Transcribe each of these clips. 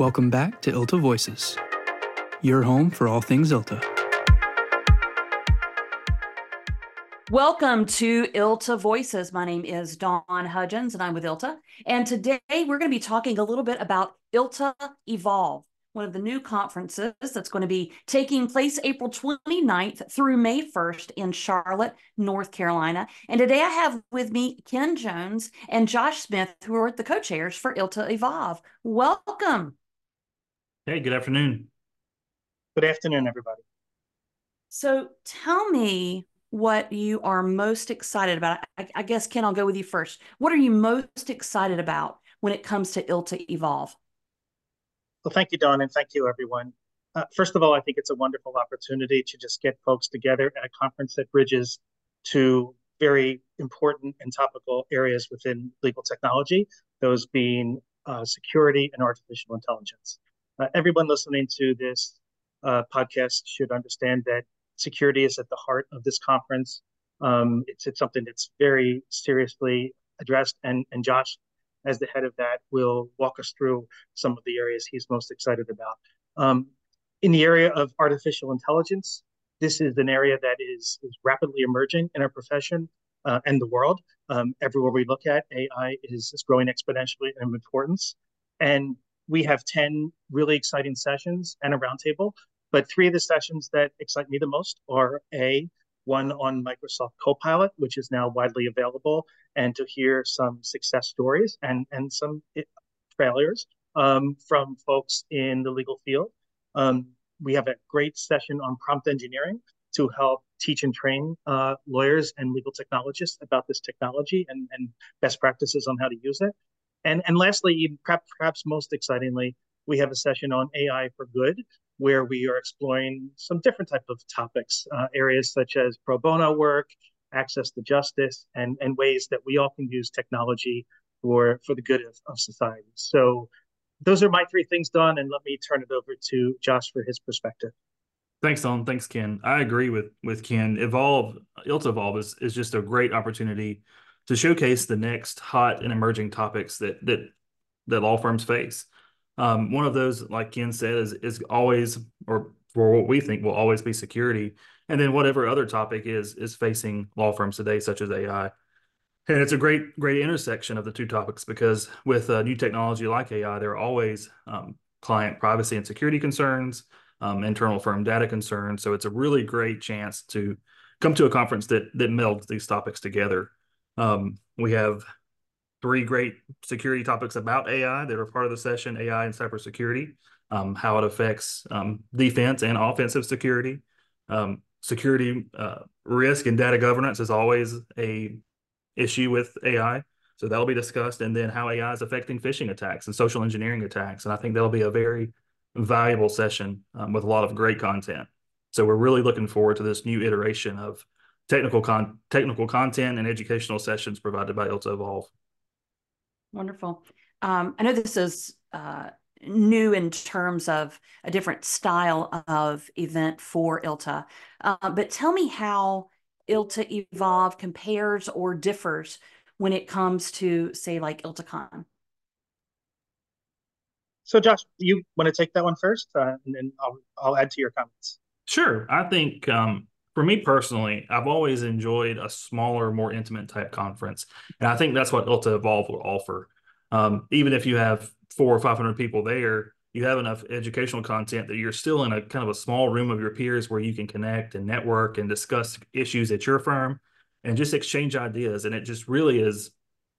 Welcome back to ILTA Voices, your home for all things ILTA. Welcome to ILTA Voices. My name is Dawn Hudgins and I'm with ILTA. And today we're going to be talking a little bit about ILTA Evolve, one of the new conferences that's going to be taking place April 29th through May 1st in Charlotte, North Carolina. And today I have with me Ken Jones and Josh Smith, who are the co chairs for ILTA Evolve. Welcome. Hey, good afternoon. Good afternoon, everybody. So tell me what you are most excited about. I, I, guess, Ken, I'll go with you first. What are you most excited about when it comes to ILTA Evolve? Well, thank you, Dawn, and thank you, everyone. Uh, first of all, I think it's a wonderful opportunity to just get folks together at a conference that bridges to very important and topical areas within legal technology, those being uh, security and artificial intelligence. Uh, everyone listening to this uh, podcast should understand that security is at the heart of this conference. Um, it's, it's something that's very seriously addressed, and, and Josh as the head of that, will walk us through some of the areas he's most excited about. Um, in the area of artificial intelligence, this is an area that is, is rapidly emerging in our profession uh, and the world. Um, everywhere we look at, AI is, is growing exponentially in importance. And we have 10 really exciting sessions and a roundtable. But three of the sessions that excite me the most are A, one on Microsoft Copilot, which is now widely available, and to hear some success stories and, and some failures um, from folks in the legal field. Um, we have a great session on prompt engineering to help teach and train uh, lawyers and legal technologists about this technology and, and best practices on how to use it. And, and lastly, perhaps, most excitingly, we have a session on AI for good, where we are exploring some different type of topics, uh, areas such as pro bono work, access to justice, and, and ways that we all can use technology for, for the good of, of society. So those are my three things, Dawn, and let me turn it over to Josh for his perspective. Thanks, Dawn. Thanks, Ken. I agree with with Ken. Evolve, ILTA Evolve is, is just a great opportunity to showcase the next hot and emerging topics that that that law firms face. Um, one of those, like Ken said, is is always, or for what we think will always be security, and then whatever other topic is is facing law firms today, such as AI. And it's a great great intersection of the two topics because with uh, new technology like AI, there are always um, client privacy and security concerns, um, internal firm data concerns. So it's a really great chance to come to a conference that that melds these topics together. Um, we have three great security topics about AI that are part of the session, AI and cybersecurity, um, how it affects um, defense and offensive security. Um, security uh, risk and data governance is always a issue with AI. So that'll be discussed. And then how AI is affecting phishing attacks and social engineering attacks. And I think that'll be a very valuable session um, with a lot of great content. So we're really looking forward to this new iteration of technical con technical content and educational sessions provided by ILTA Evolve. Wonderful. Um, I know this is uh, new in terms of a different style of event for ILTA, uh, but tell me how ILTA Evolve compares or differs when it comes to, say, like ILTACon. So, Josh, you want to take that one first, uh, and then I'll I'll add to your comments. Sure. I think um, for me personally, I've always enjoyed a smaller, more intimate type conference, and I think that's what ILTA Evolve will offer. Um, even if you have four or five hundred people there, you have enough educational content that you're still in a kind of a small room of your peers where you can connect and network and discuss issues at your firm and just exchange ideas. And it just really is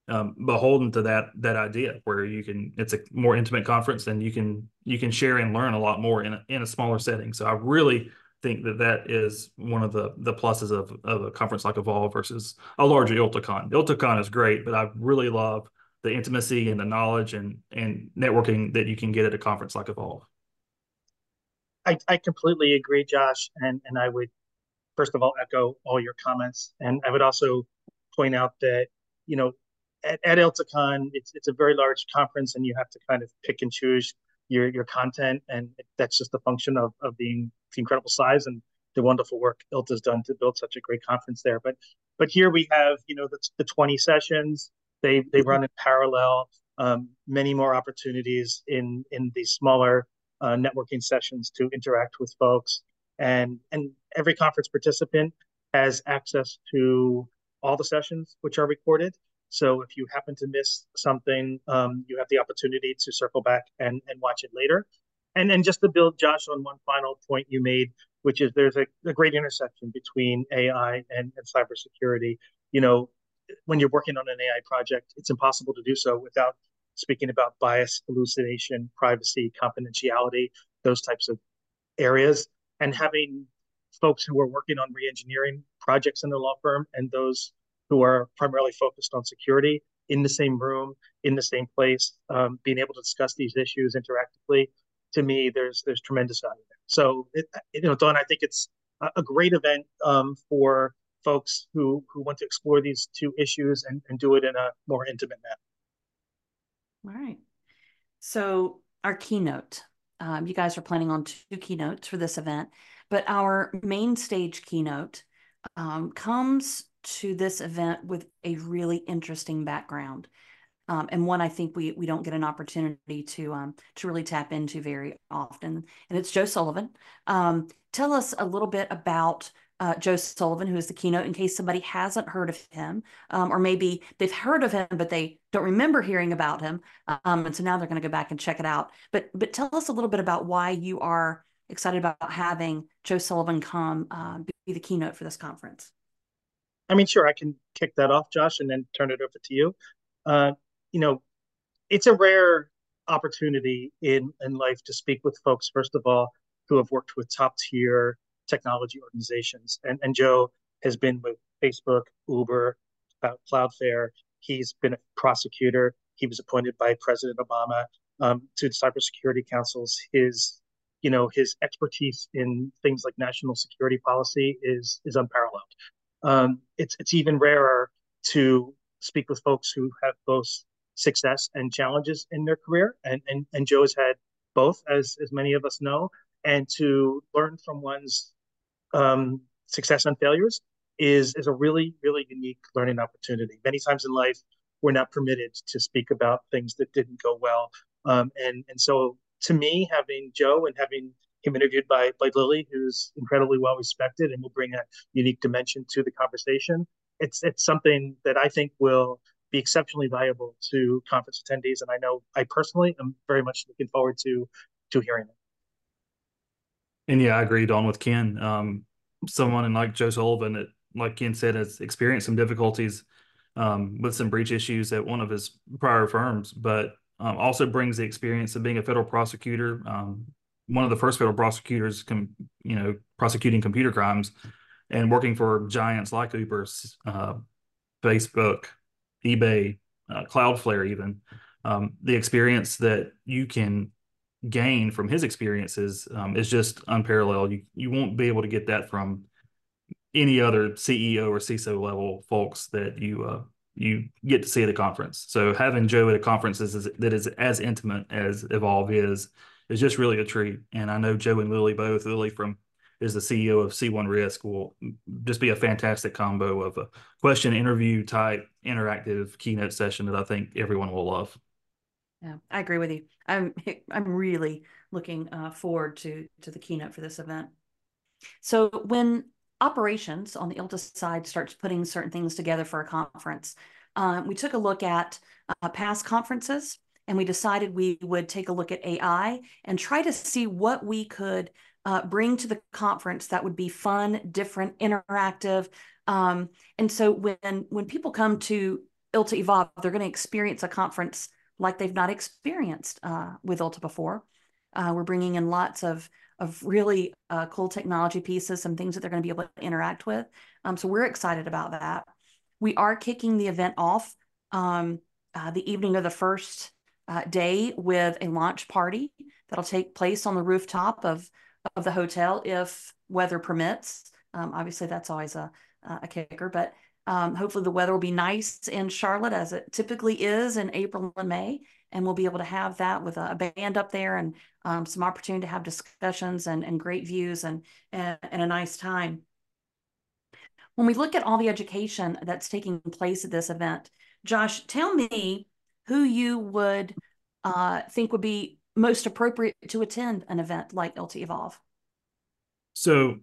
um, beholden to that that idea where you can it's a more intimate conference and you can you can share and learn a lot more in a, in a smaller setting. So I really think that that is one of the the pluses of, of a conference like Evolve versus a larger ILTACon. ILTACon is great, but I really love the intimacy and the knowledge and and networking that you can get at a conference like Evolve. I, I completely agree, Josh, and and I would first of all echo all your comments, and I would also point out that you know at, at ILTACon it's it's a very large conference, and you have to kind of pick and choose your your content, and that's just a function of of being the incredible size and the wonderful work ILTA's done to build such a great conference there. But but here we have you know the, the 20 sessions. They they run in parallel. um, many more opportunities in in these smaller uh, networking sessions to interact with folks. And and every conference participant has access to all the sessions which are recorded. So if you happen to miss something, um, you have the opportunity to circle back and, and watch it later. And then just to build, Josh, on one final point you made, which is there's a, a great intersection between AI and, and cybersecurity. You know, when you're working on an AI project, it's impossible to do so without speaking about bias, hallucination, privacy, confidentiality, those types of areas. And having folks who are working on reengineering projects in the law firm and those who are primarily focused on security in the same room, in the same place, um, being able to discuss these issues interactively. To me, there's there's tremendous value there. So, it, you know, Dawn, I think it's a great event um, for folks who who want to explore these two issues and, and do it in a more intimate manner. All right. So our keynote, um, you guys are planning on two keynotes for this event, but our main stage keynote um, comes to this event with a really interesting background. Um, and one I think we we don't get an opportunity to um, to really tap into very often. And it's Joe Sullivan. Um, tell us a little bit about uh, Joe Sullivan, who is the keynote, in case somebody hasn't heard of him, um, or maybe they've heard of him but they don't remember hearing about him, um, and so now they're going to go back and check it out. But but tell us a little bit about why you are excited about having Joe Sullivan come uh, be the keynote for this conference. I mean, sure, I can kick that off, Josh, and then turn it over to you. Uh, you know, it's a rare opportunity in in life to speak with folks, first of all, who have worked with top tier technology organizations. And and Joe has been with Facebook, Uber, uh, Cloudflare. He's been a prosecutor. He was appointed by President Obama um, to the cybersecurity councils. His you know his expertise in things like national security policy is is unparalleled. Um, it's it's even rarer to speak with folks who have both success and challenges in their career, and and and Joe has had both, as as many of us know, and to learn from one's um, success and failures is is a really really unique learning opportunity. Many times in life, we're not permitted to speak about things that didn't go well, um, and and so to me, having Joe and having him interviewed by, by Lily, who's incredibly well respected and will bring a unique dimension to the conversation. It's it's something that I think will be exceptionally valuable to conference attendees, and I know I personally am very much looking forward to to hearing it. And yeah, I agreed on with Ken. Um, someone and like Joe Sullivan, that, like Ken said, has experienced some difficulties um, with some breach issues at one of his prior firms, but um, also brings the experience of being a federal prosecutor, um, one of the first federal prosecutors, com, you know, prosecuting computer crimes, and working for giants like Uber, uh, Facebook, eBay, uh, Cloudflare, even. Um, the experience that you can gain from his experiences um, is just unparalleled. You you won't be able to get that from any other CEO or CISO level folks that you uh, you get to see at a conference. So having Joe at a conference is, that is as intimate as Evolve is is just really a treat. And I know Joe and Lily both. Lily from is the CEO of C1 Risk will just be a fantastic combo of a question interview type interactive keynote session that I think everyone will love. Yeah, I agree with you. I'm I'm really looking uh, forward to to the keynote for this event. So when operations on the ILTA side starts putting certain things together for a conference, uh, we took a look at uh, past conferences and we decided we would take a look at AI and try to see what we could uh, bring to the conference that would be fun, different, interactive. Um, and so when when people come to ILTA Evolve, they're going to experience a conference like they've not experienced uh, with ILTA before. Uh, we're bringing in lots of of really uh, cool technology pieces, some things that they're going to be able to interact with. Um, so we're excited about that. We are kicking the event off um, uh, the evening of the first uh, day with a launch party that'll take place on the rooftop of of the hotel if weather permits. Um, obviously, that's always a a kicker, but um, hopefully the weather will be nice in Charlotte as it typically is in April and May, and we'll be able to have that with a, band up there and um, some opportunity to have discussions and, and great views and, and, and a nice time. When we look at all the education that's taking place at this event, Josh, tell me who you would uh, think would be most appropriate to attend an event like ILTA Evolve? So,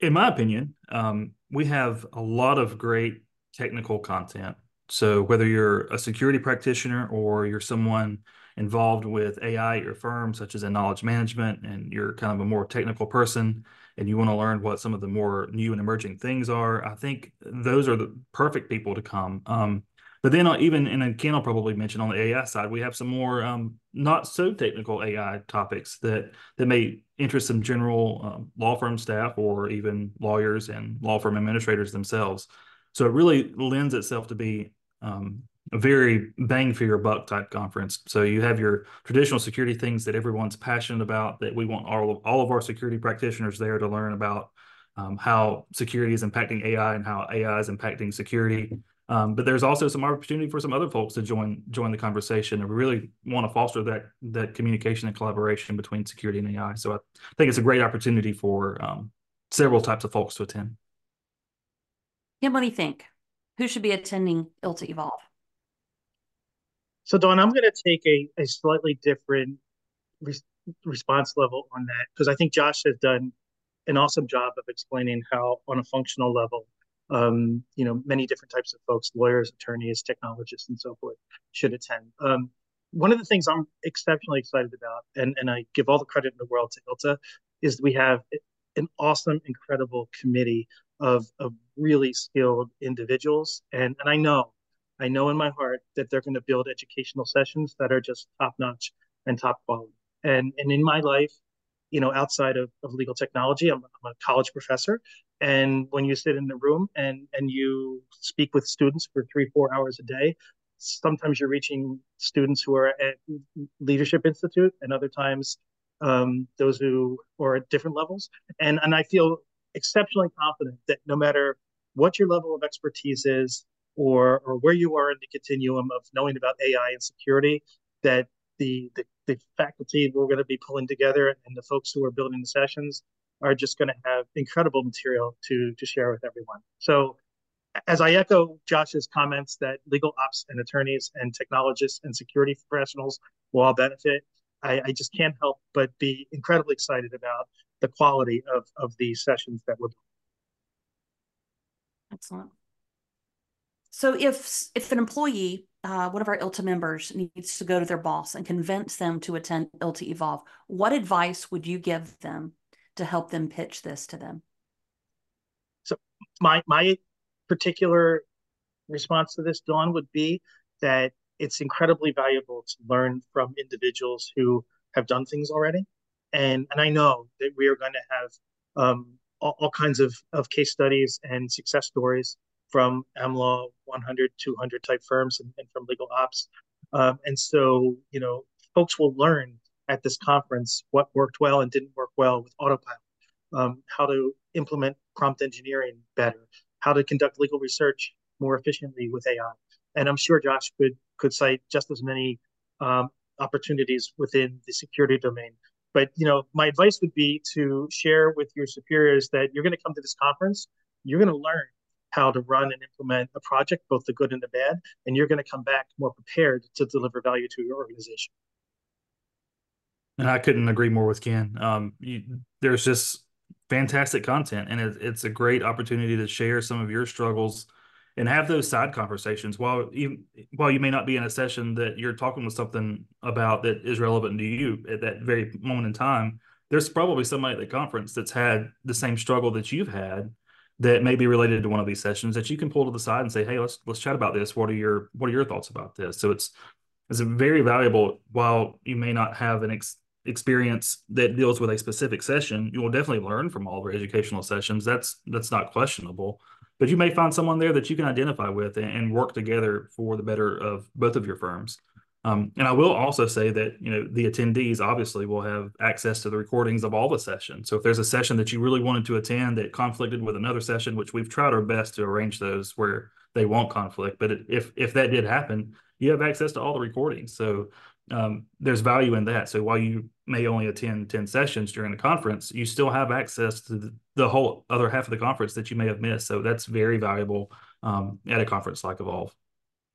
in my opinion, um, we have a lot of great technical content. So, whether you're a security practitioner or you're someone involved with AI at your firm, such as in knowledge management, and you're kind of a more technical person and you want to learn what some of the more new and emerging things are, I think those are the perfect people to come. Um, but then uh, even, and Ken will probably mention on the AI side, we have some more um, not so technical AI topics that that may interest some general um, law firm staff or even lawyers and law firm administrators themselves. So it really lends itself to be um, a very bang for your buck type conference. So you have your traditional security things that everyone's passionate about that we want all of, all of our security practitioners there to learn about um, how security is impacting AI and how AI is impacting security. Um, but there's also some opportunity for some other folks to join join the conversation. And we really want to foster that that communication and collaboration between security and AI. So I think it's a great opportunity for um, several types of folks to attend. Yeah, what do you think? Who should be attending ILTA Evolve? So, Dawn, I'm going to take a, a slightly different re- response level on that because I think Josh has done an awesome job of explaining how, on a functional level, um, you know, many different types of folks, lawyers, attorneys, technologists, and so forth, should attend. Um, one of the things I'm exceptionally excited about, and, and I give all the credit in the world to ILTA, is we have an awesome, incredible committee of, of really skilled individuals. And, and I know I know in my heart that they're going to build educational sessions that are just top notch and top quality. And and in my life, you know, outside of, of legal technology, I'm, I'm a college professor. And when you sit in the room and and you speak with students for three, four hours a day, sometimes you're reaching students who are at Leadership Institute, and other times um, those who are at different levels. And and I feel exceptionally confident that no matter what your level of expertise is, or or where you are in the continuum of knowing about AI and security, that the the, the faculty we're going to be pulling together and the folks who are building the sessions are just going to have incredible material to to share with everyone. So as I echo Josh's comments that legal ops and attorneys and technologists and security professionals will all benefit, I, I just can't help but be incredibly excited about the quality of, of these sessions that we're doing. Excellent. So if if an employee, uh, one of our ILTA members needs to go to their boss and convince them to attend ILTA Evolve, what advice would you give them to help them pitch this to them? So my my particular response to this, Dawn, would be that it's incredibly valuable to learn from individuals who have done things already. And and I know that we are going to have um, all, all kinds of, of case studies and success stories from AmLaw 100, 200 type firms and, and from legal ops. Um, and so, you know, folks will learn at this conference what worked well and didn't work well with autopilot, um, how to implement prompt engineering better, how to conduct legal research more efficiently with AI. And I'm sure Josh could could cite just as many um, opportunities within the security domain. But you know, my advice would be to share with your superiors that you're going to come to this conference, you're going to learn how to run and implement a project, both the good and the bad, and you're going to come back more prepared to deliver value to your organization. And I couldn't agree more with Ken. Um, you, there's just fantastic content, and it, it's a great opportunity to share some of your struggles and have those side conversations while you while you may not be in a session that you're talking with something about that is relevant to you at that very moment in time. There's probably somebody at the conference that's had the same struggle that you've had that may be related to one of these sessions that you can pull to the side and say, "Hey, let's let's chat about this. What are your what are your thoughts about this?" So it's it's very valuable. While you may not have an ex- experience that deals with a specific session, you will definitely learn from all our educational sessions. That's that's not questionable. But you may find someone there that you can identify with and, and work together for the better of both of your firms. Um, and I will also say that you know the attendees obviously will have access to the recordings of all the sessions. So if there's a session that you really wanted to attend that conflicted with another session, which we've tried our best to arrange those where they won't conflict, but if if that did happen, you have access to all the recordings. So um, there's value in that. So while you may only attend 10 sessions during the conference, you still have access to the, the whole other half of the conference that you may have missed. So that's very valuable um, at a conference like Evolve.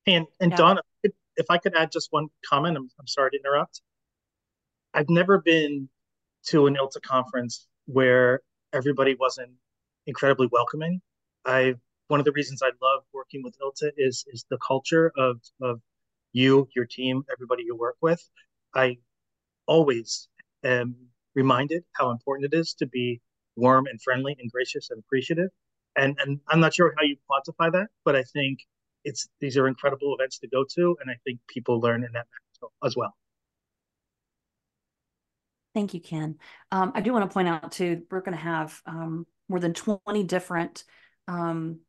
And and yeah. Donna, if I could add just one comment, I'm, I'm sorry to interrupt. I've never been to an ILTA conference where everybody wasn't incredibly welcoming. I one of the reasons I love working with ILTA is is the culture of of you, your team, everybody you work with. I always am reminded how important it is to be warm and friendly and gracious and appreciative. And and I'm not sure how you quantify that, but I think it's these are incredible events to go to, and I think people learn in that as well. Thank you, Ken. Um, I do want to point out too, we're going to have um, more than 20 different um,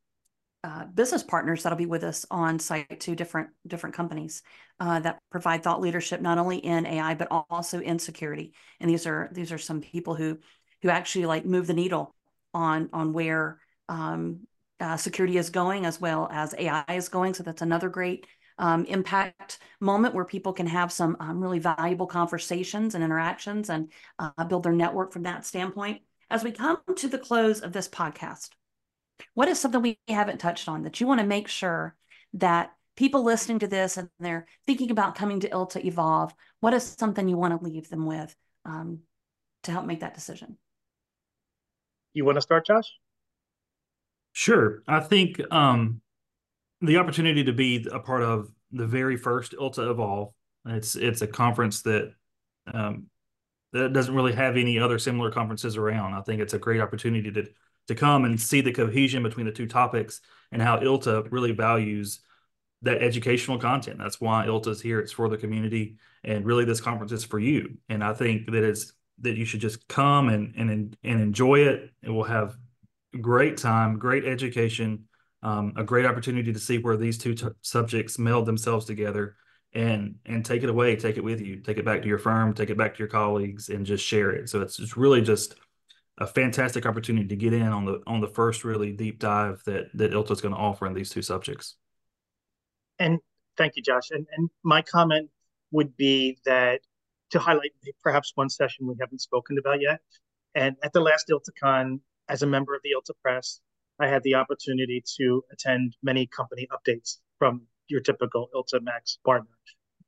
uh, business partners that'll be with us on site to different different companies uh, that provide thought leadership not only in AI but also in security. And these are these are some people who who actually like move the needle on on where um, uh, security is going as well as AI is going. So that's another great um, impact moment where people can have some um, really valuable conversations and interactions and uh, build their network from that standpoint. As we come to the close of this podcast, what is something we haven't touched on that you want to make sure that people listening to this and they're thinking about coming to ILTA Evolve, what is something you want to leave them with um, to help make that decision? You want to start, Josh? Sure. I think um, the opportunity to be a part of the very first ILTA Evolve. It's it's a conference that um, that doesn't really have any other similar conferences around. I think it's a great opportunity to to come and see the cohesion between the two topics and how ILTA really values that educational content. That's why ILTA is here. It's for the community, and really this conference is for you. And I think that it's that you should just come and and and enjoy it. It will have great time, great education um, a great opportunity to see where these two subjects meld themselves together and and take it away take it with you take it back to your firm take it back to your colleagues and just share it so it's, it's really just a fantastic opportunity to get in on the on the first really deep dive that that ILTA is going to offer in these two subjects and thank you josh and, and my comment would be that to highlight perhaps one session we haven't spoken about yet and at the last ILTACon as a member of the ILTA press I had the opportunity to attend many company updates from your typical ILTA Max partner.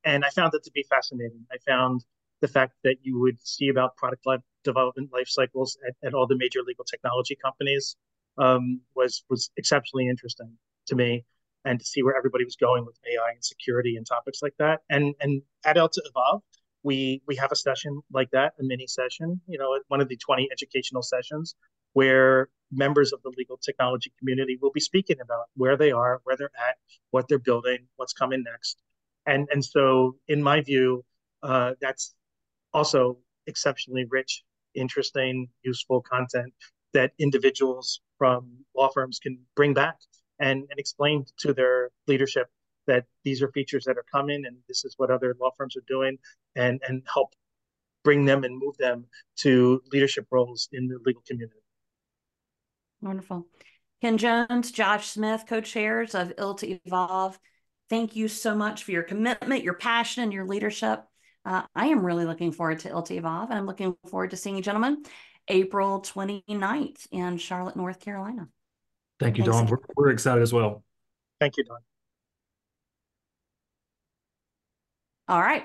And I found it to be fascinating. I found the fact that you would see about product life development life cycles at, at all the major legal technology companies um, was was exceptionally interesting to me and to see where everybody was going with AI and security and topics like that. And and at ILTA Evolve, we we have a session like that, a mini session, you know, one of the 20 educational sessions where members of the legal technology community will be speaking about where they are, where they're at, what they're building, what's coming next. And, and so, in my view, uh, that's also exceptionally rich, interesting, useful content that individuals from law firms can bring back and, and explain to their leadership that these are features that are coming and this is what other law firms are doing and, and help bring them and move them to leadership roles in the legal community. Wonderful. Ken Jones, Josh Smith, co-chairs of ILTA Evolve. Thank you so much for your commitment, your passion, and your leadership. Uh, I am really looking forward to ILTA Evolve, and I'm looking forward to seeing you gentlemen April 29th in Charlotte, North Carolina. Thank you, Thanks Dawn. We're, we're excited as well. Thank you, Dawn. All right.